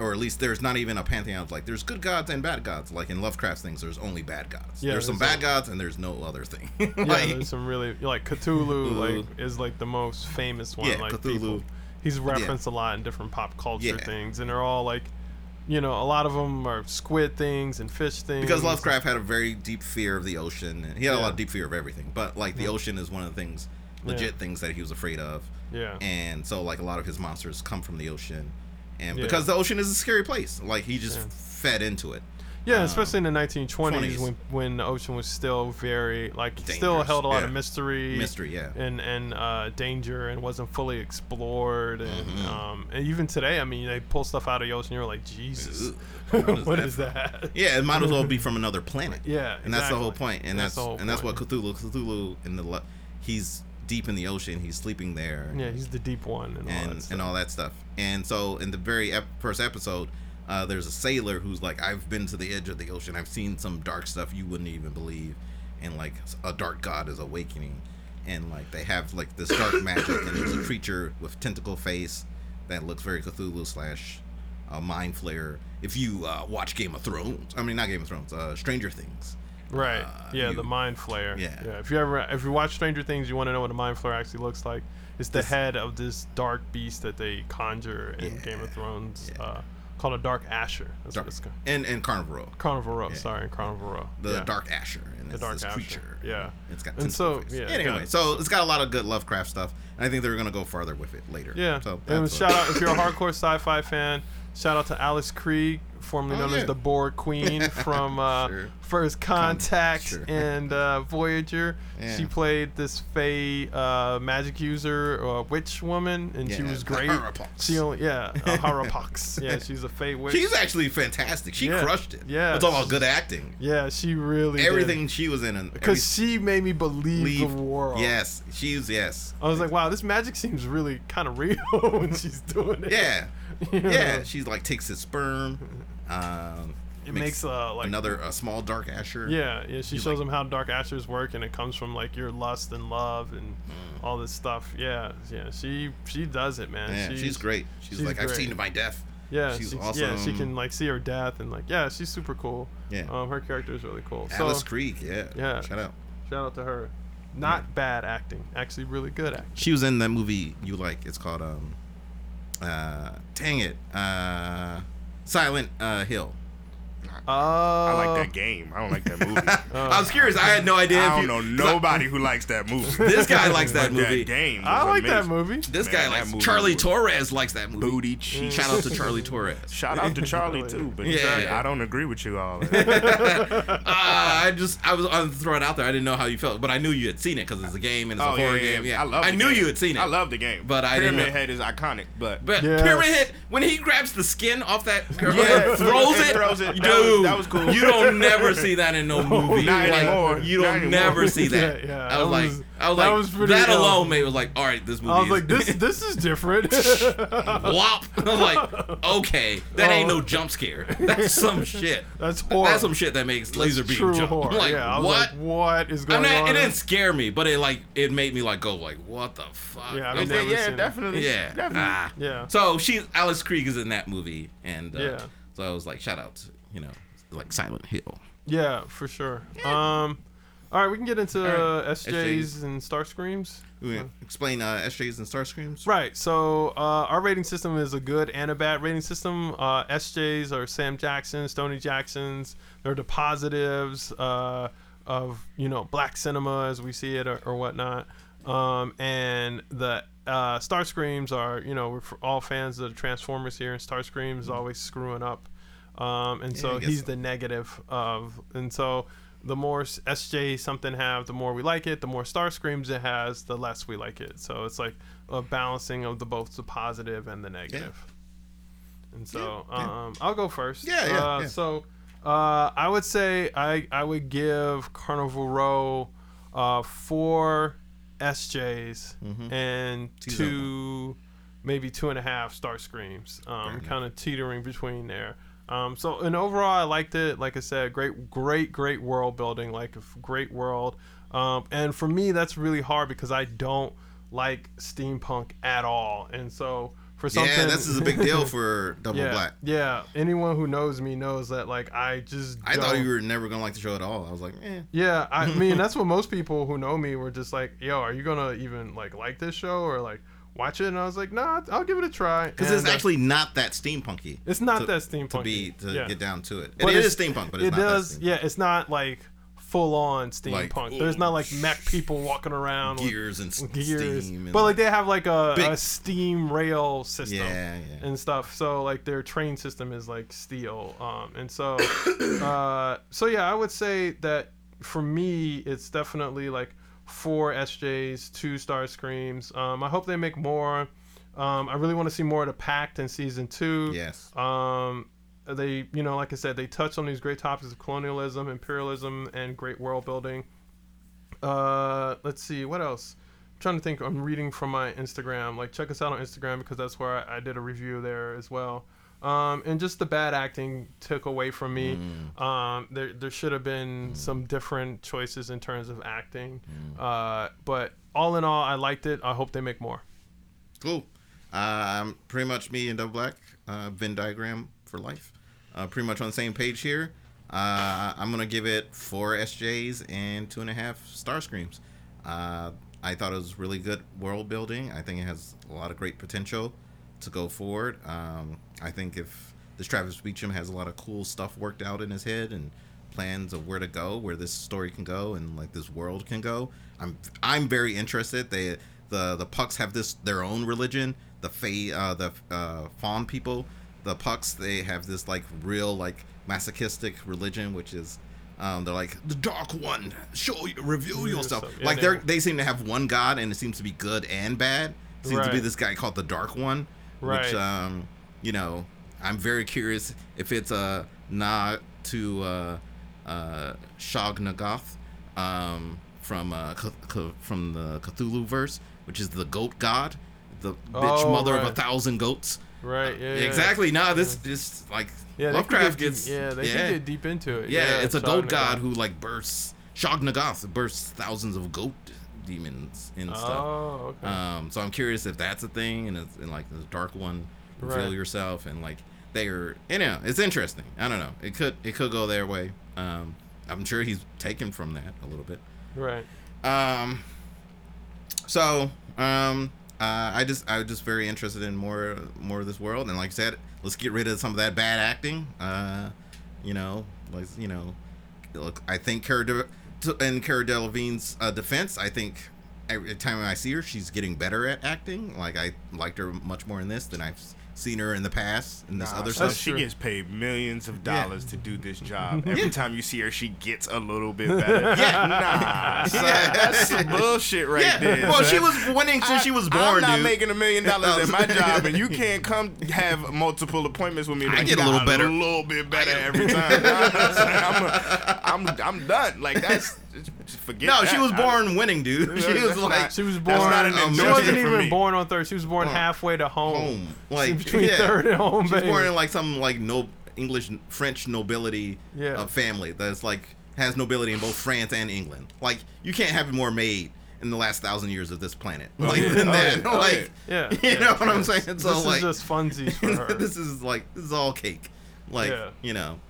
or at least there's not even a pantheon of like there's good gods and bad gods like in lovecraft's things there's only bad gods Yeah, there's some bad gods and there's no other thing yeah, there's some really like Cthulhu, Cthulhu. like is like the most famous one. Yeah, like Cthulhu. people, he's referenced a lot in different pop culture Yeah. things, and they're all like, you know, a lot of them are squid things and fish things. because Lovecraft had a very deep fear of the ocean. and He had a lot of deep fear of everything, but like the ocean is one of the things, legit Yeah. things that he was afraid of. Yeah. And so like a lot of his monsters come from the ocean, and Yeah. because the ocean is a scary place, like he just Yeah. fed into it. Yeah, Um, especially in the 1920s 20s. when when the ocean was still very like still held a lot of mystery, Mystery, yeah. and and uh, danger, and wasn't fully explored. And, Mm-hmm. um, and even today, I mean, they pull stuff out of the ocean. You're like, Jesus, what is what that is that? Yeah, it might as well be from another planet. Yeah, and that's the whole point. And That's that's, and that's what. Cthulhu. Cthulhu in the he's deep in the ocean. He's sleeping there. Yeah, he's the deep one and all that stuff. and all that stuff. And so in the very ep- first episode, uh, there's a sailor who's like, I've been to the edge of the ocean. I've seen some dark stuff you wouldn't even believe, and like a dark god is awakening. and like they have like this dark magic, and there's a creature with tentacle face that looks very Cthulhu slash uh, mind flayer. If you uh, watch Game of Thrones, I mean not Game of Thrones, uh, Stranger Things. Right. Uh, yeah, you- the mind flayer. Yeah. Yeah. If you ever if you watch Stranger Things, you want to know what a mind flayer actually looks like. It's the This- head of this dark beast that they conjure in Game of Thrones, yeah. uh, called a Darkasher. That's Dark, what it's called. and and Carnival Row, Carnival Row. Yeah. Sorry, Carnival Row. the yeah. Darkasher, and The it's Dark this Asher, creature. yeah. it's got And so, yeah, anyway, got- so it's got a lot of good Lovecraft stuff, and I think they're gonna go farther with it later. Yeah. So and shout out if you're a hardcore sci-fi fan. Shout out to Alice Krige, formerly Oh, known yeah. as the Borg Queen from uh, Sure. First Contact sure. and uh, Voyager. Yeah. She played this Fae uh, magic user, uh, witch woman, and she was great. She only, yeah, uh, Haruspex. yeah, she's a Fae witch. She's actually fantastic. She Yeah. crushed it. Yeah, it's all about good acting. yeah, she really Everything she was in, because she made me believe leave. the world. Yes, she's yes. I was like, wow, this magic seems really kind of real when she's doing it. Yeah? yeah. She's like takes his sperm. Um, It makes uh like another a small darkasher. Yeah, yeah. She He's shows like- them how darkashers work, and it comes from like your lust and love and Mm. all this stuff. Yeah, yeah. She she does it, man. Yeah, she's, great. She's, she's like I've seen my death. Yeah, she's she's, awesome. Yeah, she can like see her death and like yeah, she's super cool. Yeah. Um, her character is really cool. Alice so Creek. Yeah. yeah. Shout out. shout out to her. Not bad acting, actually really good acting. She was in that movie you like. It's called um, uh, dang it, uh, Silent uh, Hill. Oh, I like that game. I don't like that movie. I was curious. I had no idea. I if don't you, know 'cause I- nobody who likes that movie. This guy likes that But movie. game. I was like that movie. This Man, guy that likes movie Charlie was- Torres likes that movie. Booty cheeks. Shout out to Charlie Torres. Shout out to Charlie too, but Yeah. I don't agree with you all. Ah, I just I was on throw it out there. I didn't know how you felt, but I knew you had seen it because it's a game and it's oh a horror yeah, game. Yeah, I love. I knew game. you had seen it. I love the game, But I didn't Pyramid Head is iconic, but But Yes. Pyramid Head, when he grabs the skin off that girl, Yeah, throws it, throws it. Dude, That was- that was cool. You don't never see that in no movie. Not Like, anymore. You don't anymore. never see that. Yeah, yeah, I was that like, I was that like, was pretty that ill. alone made was like, all right, this movie. I was is, like, this this is different. Wop. I was like, okay, that ain't Oh. no jump scare. That's some shit. That's horror. That's some shit that makes laser beam True jump. horror. I'm like, yeah, I was what? like, what is I'm going not, on? it didn't scare me, but it like it made me like go like, what the fuck? Yeah, I've never yeah, definitely. yeah, definitely. ah. Yeah. So she, Alice Krige is in that movie, and uh, Yeah. So I was like, shout out to you know, like Silent Hill. Yeah, for sure. Um, all right, we can get into All right. uh, SJs and Star Screams. We explain uh, SJs and Star Screams. Right. So uh, our rating system is a good and a bad rating system. Uh, SJs are Sam Jackson, Stony Jacksons. They're the positives uh, of you know black cinema as we see it or, or whatnot. Um, and the uh, Star Screams are you know we're all fans of the Transformers here, and Star Screams is always screwing up. Um, and so he's so. the negative of, and so the more SJ something have, the more we like it. The more Star Screams it has, the less we like it. So it's like a balancing of the both the positive and the negative. And so Yeah, yeah. um, I'll go first. Yeah, yeah, Uh, yeah. So uh, I would say I I would give Carnival Row uh, four SJs Mm-hmm. and Two's two, maybe two and a half Star Screams. Um, kind of teetering between there. Um, so and overall, I liked it. Like I said, great, great, great world building. Like a f- great world. Um, and for me, that's really hard because I don't like steampunk at all. And so for something, Yeah, this is a big deal for Double yeah, Black. yeah. Anyone who knows me knows that like I just I thought don't- you were never gonna like the show at all. I was like, eh. yeah, I mean that's what most people who know me were just like, "Yo, are you gonna even like like this show or like watch it?" And I was like, "Nah, I'll give it a try." Because it's uh, actually not that steampunky. it's not to- that steampunk to be to yeah. get down to it. But it is steampunk, but it's it does. Yeah, it's not like full on Like, steampunk. There's not like mech people walking around with gears and s- gears, steam. And, but like they have like a, Big- a steam rail system. yeah, yeah. and stuff. So like their train system is like steel. Um, and so, uh, so yeah, I would say that for me, it's definitely like four SJs, two Star Screams. Um, I hope they make more. Um, I really want to see more of the Pact in season two. yes. Um, they, you know, like I said, they touch on these great topics of colonialism, imperialism, and great world building. Uh, let's see, what else? I'm trying to think. I'm reading from my Instagram. Like, check us out on Instagram because that's where I, I did a review there as well. Um, and just the bad acting took away from me. Um, there, there should have been some different choices in terms of acting. Uh, but all in all, I liked it. I hope they make more. Cool. Um, pretty much me and Double Black, uh, Venn diagram for life. Uh, pretty much on the same page here. Uh, I'm gonna give it four SJs and two and a half star screams. Uh, I thought it was really good world building. I think it has a lot of great potential to go forward. Um, I think if this Travis Beacham has a lot of cool stuff worked out in his head and plans of where to go, where this story can go, and like this world can go. I'm I'm very interested. They the the Pucks have this their own religion. The Fae, uh, the uh, Faun people, the Pucks, they have this like real like masochistic religion, which is. Um, they're like the dark one. Show you, reveal yourself. yeah, like they they're they seem to have one god, and it seems to be good and bad. Seems to be this guy called the Dark One, which Right. um, you know, I'm very curious if it's a nod to uh, uh, Shog um, from uh, C- C- from the Cthulhu verse, which is the goat god, the bitch Oh, mother of a thousand goats. Right? Yeah. yeah. Exactly. No, this just like Yeah, Lovecraft get, gets Yeah, they yeah. get deep into it. Yeah, it's a goat god who like bursts Shub-Niggurath bursts thousands of goat demons and stuff. Oh, okay. Um, so I'm curious if that's a thing, and it's and like the dark one, reveal Right. yourself, and like they are, you know, it's interesting. I don't know. It could it could go their way. Um, I'm sure he's taken from that a little bit. right. Um, so um, uh, I just I was just very interested in more more of this world, and like I said, let's get rid of some of that bad acting. Uh, you know, like you know, look, I think Cara De- in Cara Delevingne's uh, defense, I think every time I see her, she's getting better at acting. Like I liked her much more in this than I've seen her in the past and this Nah, other so stuff. she true. gets paid millions of Yeah. dollars to do this job. Every time you see her, she gets a little bit better. Yeah. nah, son, Yeah. that's some bullshit right yeah, there. well, son. she was winning since she was born, I'm not dude. making a million dollars in my job, and you can't come have multiple appointments with me. I get a little better. a little bit better every time. Nah, son, I'm, a, I'm, I'm done. Like that's forget. no, that. she was I- born winning, dude. She was like not- She was That's born. not an she wasn't for even me. born on third. She was born Uh, halfway to home. home, like between yeah. third and home, She's baby. born in like some like no English French nobility Yeah. uh, family that's like has nobility in both France and England. Like you can't have more made in the last thousand years of this planet. Like yeah. than Oh, that. yeah. Oh, like yeah. you Yeah. know what I'm saying? So this like is just funsies for her. this is like this is all cake. Like Yeah. you know.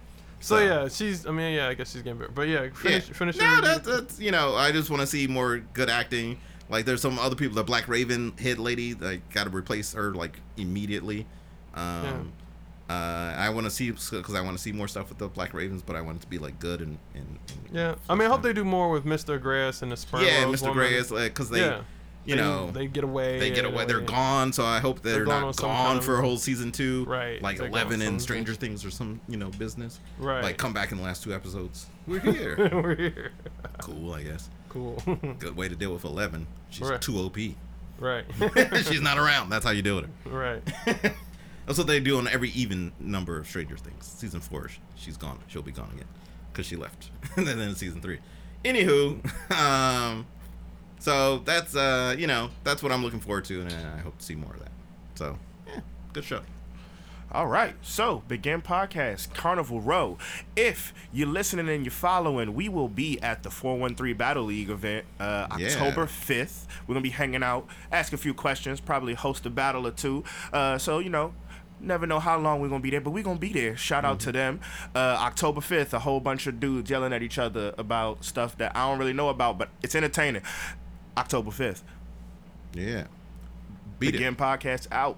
So yeah, she's. I mean, yeah, I guess she's getting better. But yeah, finish. yeah. Finish. No, your that, that's you know. I just want to see more good acting. Like there's some other people, the Black Raven head lady, like got to replace her like immediately. Um, uh, I want to see because I want to see more stuff with the Black Ravens, but I want it to be like good and, and, and Yeah, I mean, I hope they do more with Mr. Grass and the Sperm. yeah, Mr. woman. Gray is like because they Yeah. You They- know they get away. they get away. They're gone, so I hope they're, They're not gone kind of- for a whole season two. Right, Like they're Eleven and Stranger Things or some you know business. Right. Like come back in the last two episodes. We're here. We're here. cool, I guess. Cool. Good way to deal with Eleven. She's Right. too OP. right. She's not around. That's how you deal with her. right. That's what they do on every even number of Stranger Things. Season four, she's gone. She'll be gone again because she left. and then in season three. Anywho, um, so that's uh, you know, that's what I'm looking forward to, and I hope to see more of that. So, yeah, good show. All right, so begin podcast Carnival Row. If you're listening and you're following, we will be at the 413 Battle League event uh, Yeah. October 5th. We're gonna be hanging out, ask a few questions, probably host a battle or two. Uh, so you know. Never know how long we're gonna be there, but we're gonna be there. Shout out to them. Uh, October 5th, a whole bunch of dudes yelling at each other about stuff that I don't really know about, but it's entertaining. October 5th. Yeah, beat Begin it. podcast out.